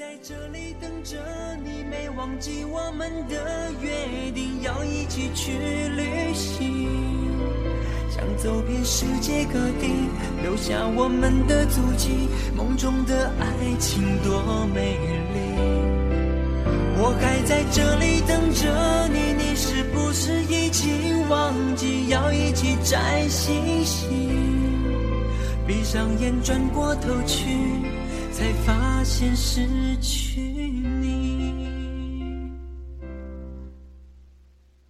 在这里等着你，没忘记我们的约定，要一起去旅行，想走遍世界各地，留下我们的足迹。梦中的爱情多美丽，我还在这里等着你，你是不是已经忘记要一起摘星星？闭上眼，转过头去，才发现失去你。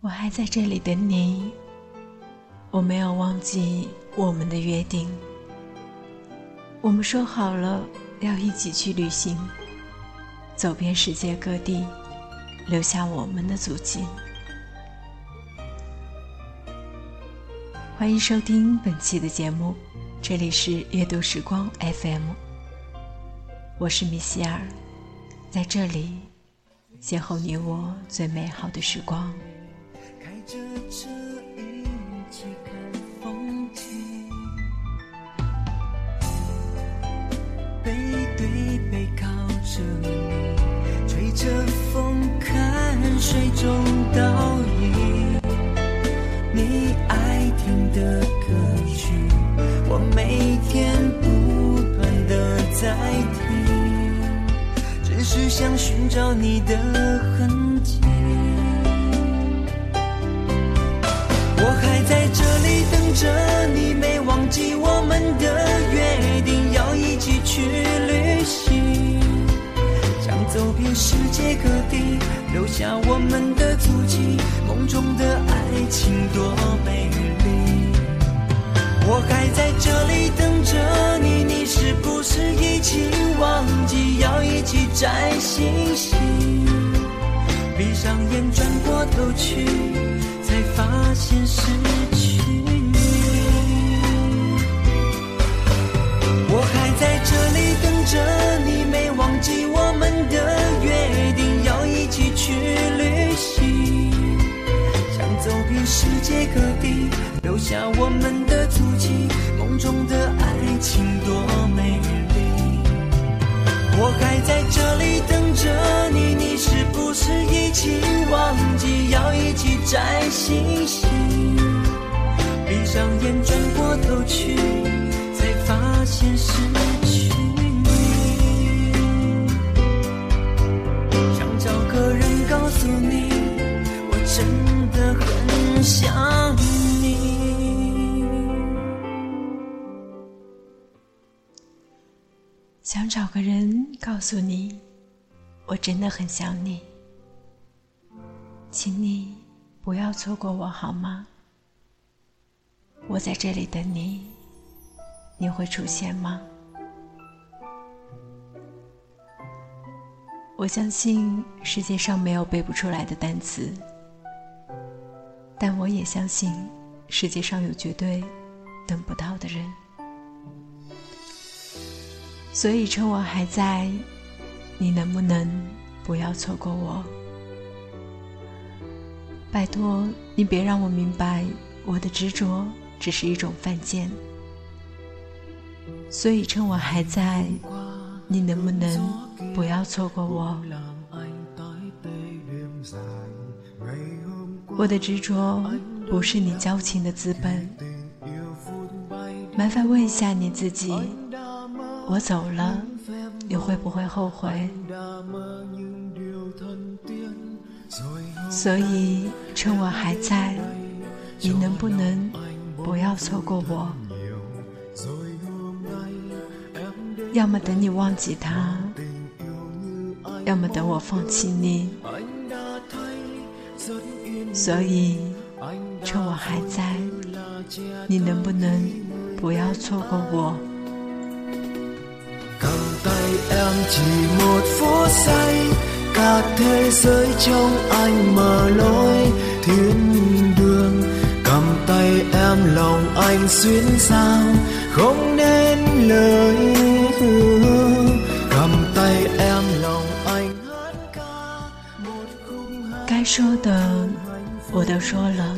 我还在这里等你，我没有忘记我们的约定。我们说好了要一起去旅行，走遍世界各地，留下我们的足迹。欢迎收听本期的节目。这里是阅读时光 FM，我是米歇尔，在这里邂逅你我最美好的时光。开着车一起看风景，背对背靠着你，吹着风看水中倒影，你爱听的歌曲。我每天不断的在听，是想寻找你的痕迹。我还在这里等着你，没忘记我们的约定，要一起去旅行，想走遍世界各地，留下我们的足迹。梦中的爱情多美丽。我还在这里等着你，你是不是已经忘记要一起摘星星？闭上眼，转过头去，才发现失去你。我还在这摘星星？闭上眼，转过头去，才发现失去你。想找个人告诉你，我真的很想你。想找个人告诉你，我真的很想你，请你不要错过我好吗？我在这里等你，你会出现吗？我相信世界上没有背不出来的单词，但我也相信世界上有绝对等不到的人。所以，趁我还在，你能不能不要错过我？拜托，你别让我明白我的执着只是一种犯贱。所以，趁我还在，你能不能不要错过我？我的执着不是你交情的资本。麻烦问一下你自己。我走了，你会不会后悔？所以趁我还在，你能不能不要错过我？要么等你忘记他，要么等我放弃你。所以趁我还在，你能不能不要错过我 cả thế giới trong anh mở lối thiên đường cầm tay em lòng anh xuyên sao không nên lời hứa cầm tay em lòng anh hát ca một khung hát 该说的我都说了，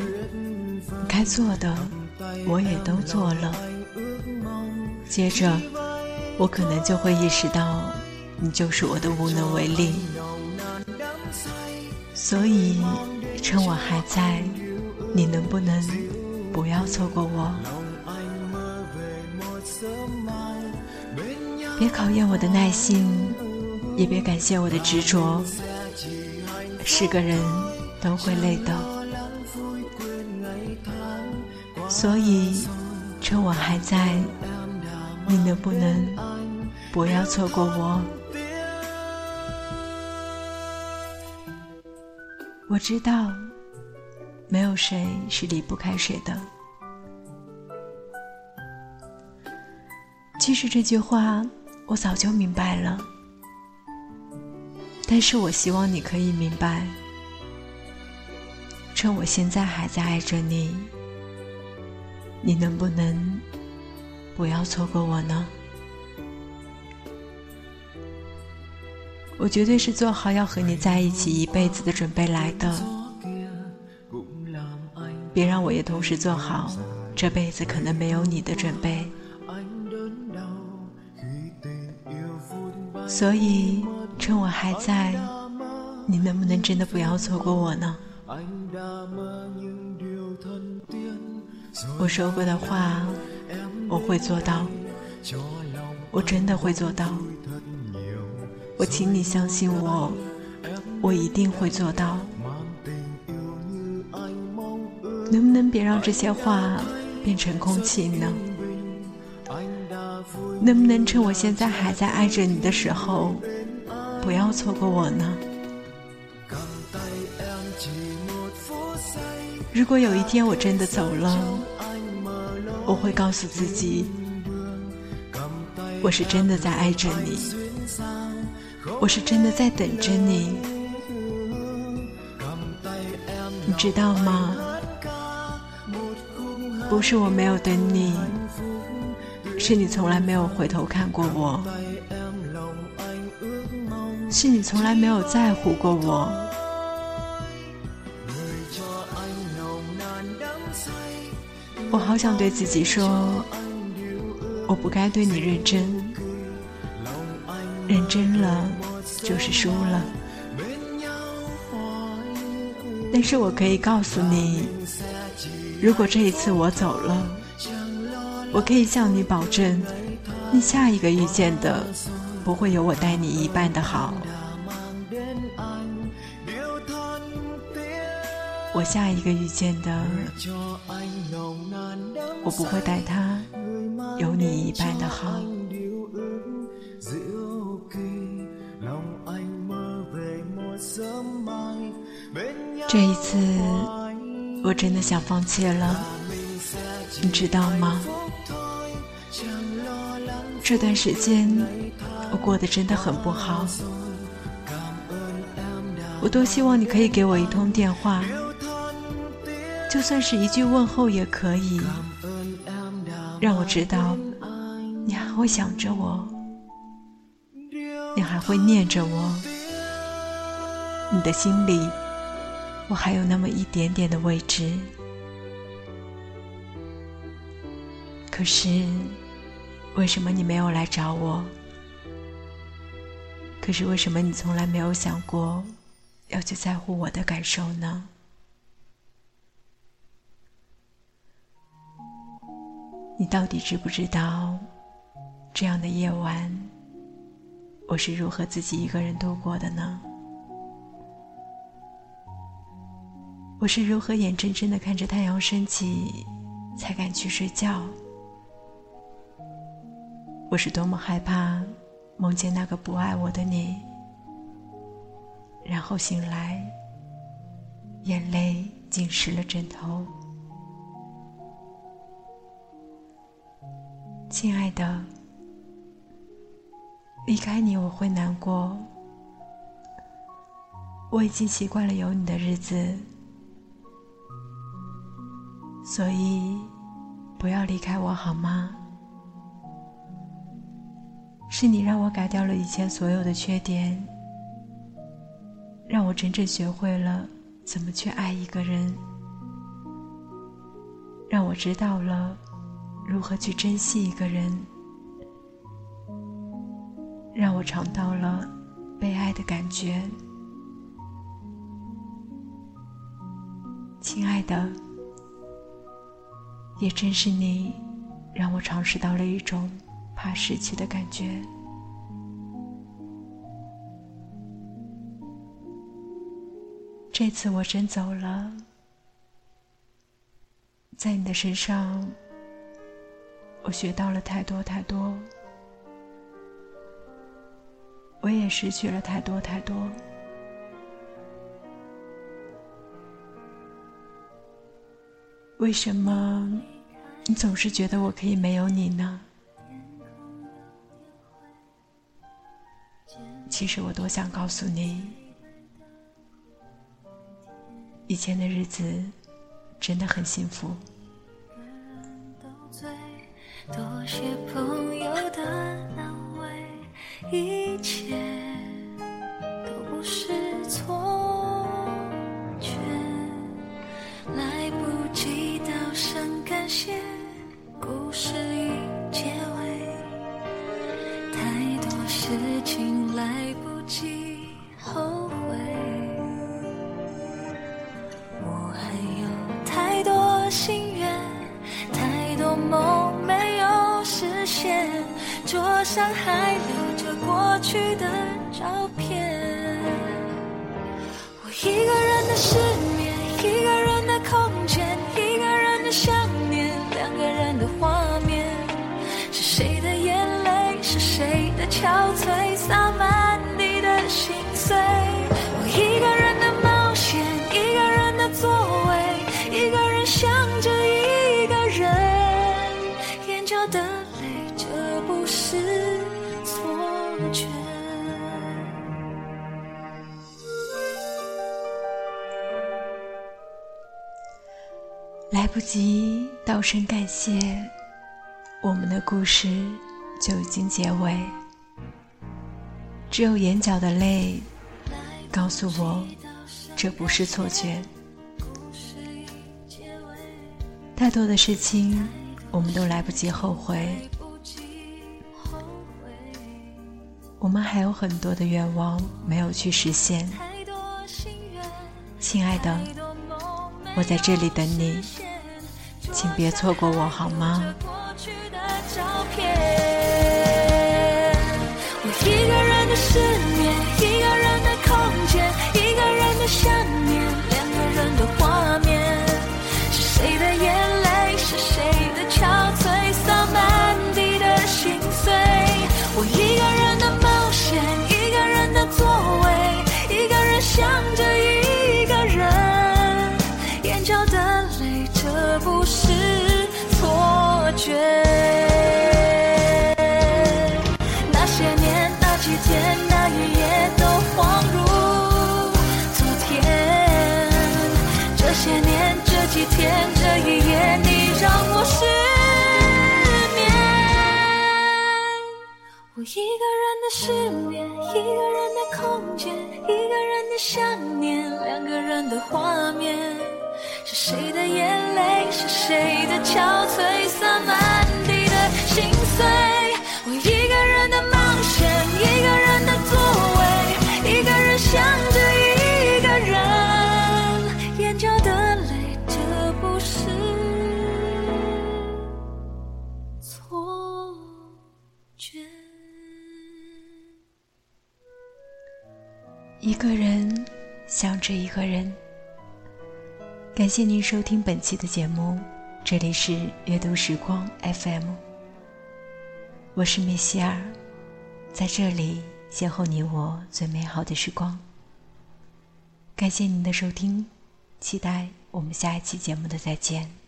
该做的我也都做了，接着。我可能就会意识到，你就是我的无能为力。所以，趁我还在，你能不能不要错过我？别考验我的耐心，也别感谢我的执着。是个人都会累的，所以趁我还在，你能不能不要错过我？我知道，没有谁是离不开谁的。其实这句话我早就明白了，但是我希望你可以明白，趁我现在还在爱着你，你能不能不要错过我呢？我绝对是做好要和你在一起一辈子的准备来的，别让我也同时做好这辈子可能没有你的准备。所以，趁我还在，你能不能真的不要错过我呢？我说过的话，我会做到，我真的会做到。我请你相信我，我一定会做到。能不能别让这些话变成空气呢？能不能趁我现在还在爱着你的时候，不要错过我呢？如果有一天我真的走了，我会告诉自己，我是真的在爱着你。我是真的在等着你，你知道吗？不是我没有等你，是你从来没有回头看过我，是你从来没有在乎过我。我好想对自己说，我不该对你认真。认真了就是输了，但是我可以告诉你，如果这一次我走了，我可以向你保证，你下一个遇见的不会有我待你一半的好。我下一个遇见的，我不会待他有你一半的好。这一次，我真的想放弃了，你知道吗？这段时间我过得真的很不好，我多希望你可以给我一通电话，就算是一句问候也可以，让我知道你还会想着我，你还会念着我，你的心里。我还有那么一点点的位置，可是为什么你没有来找我？可是为什么你从来没有想过要去在乎我的感受呢？你到底知不知道这样的夜晚我是如何自己一个人度过的呢？我是如何眼睁睁的看着太阳升起，才敢去睡觉？我是多么害怕梦见那个不爱我的你，然后醒来，眼泪浸湿了枕头。亲爱的，离开你我会难过。我已经习惯了有你的日子。所以，不要离开我好吗？是你让我改掉了以前所有的缺点，让我真正学会了怎么去爱一个人，让我知道了如何去珍惜一个人，让我尝到了被爱的感觉。亲爱的，也正是你，让我尝试到了一种怕失去的感觉。这次我真走了，在你的身上，我学到了太多太多。我也失去了太多太多。为什么你总是觉得我可以没有你呢？其实我多想告诉你，以前的日子真的很幸福。多谢朋友的安慰，一切。上还留着过去的照片，我一个人的失眠，一个人的空间，一个人的想念，两个人的画面，是谁的眼泪，是谁的憔悴，不及道声感谢，我们的故事就已经结尾。只有眼角的泪告诉我，这不是错觉。太多的事情，我们都来不及后悔。我们还有很多的愿望没有去实现，亲爱的，我在这里等你，请别错过我好吗？我一个人的失眠，一个人的空间，一个人的想念，两个人的画一个人的失眠，一个人的。空间，一个人的想念，两个人的画面，是谁的眼泪，是谁的憔悴，洒满一个人想着一个人。感谢您收听本期的节目，这里是阅读时光 FM，我是米歇尔，在这里邂逅你我最美好的时光。感谢您的收听，期待我们下一期节目的再见。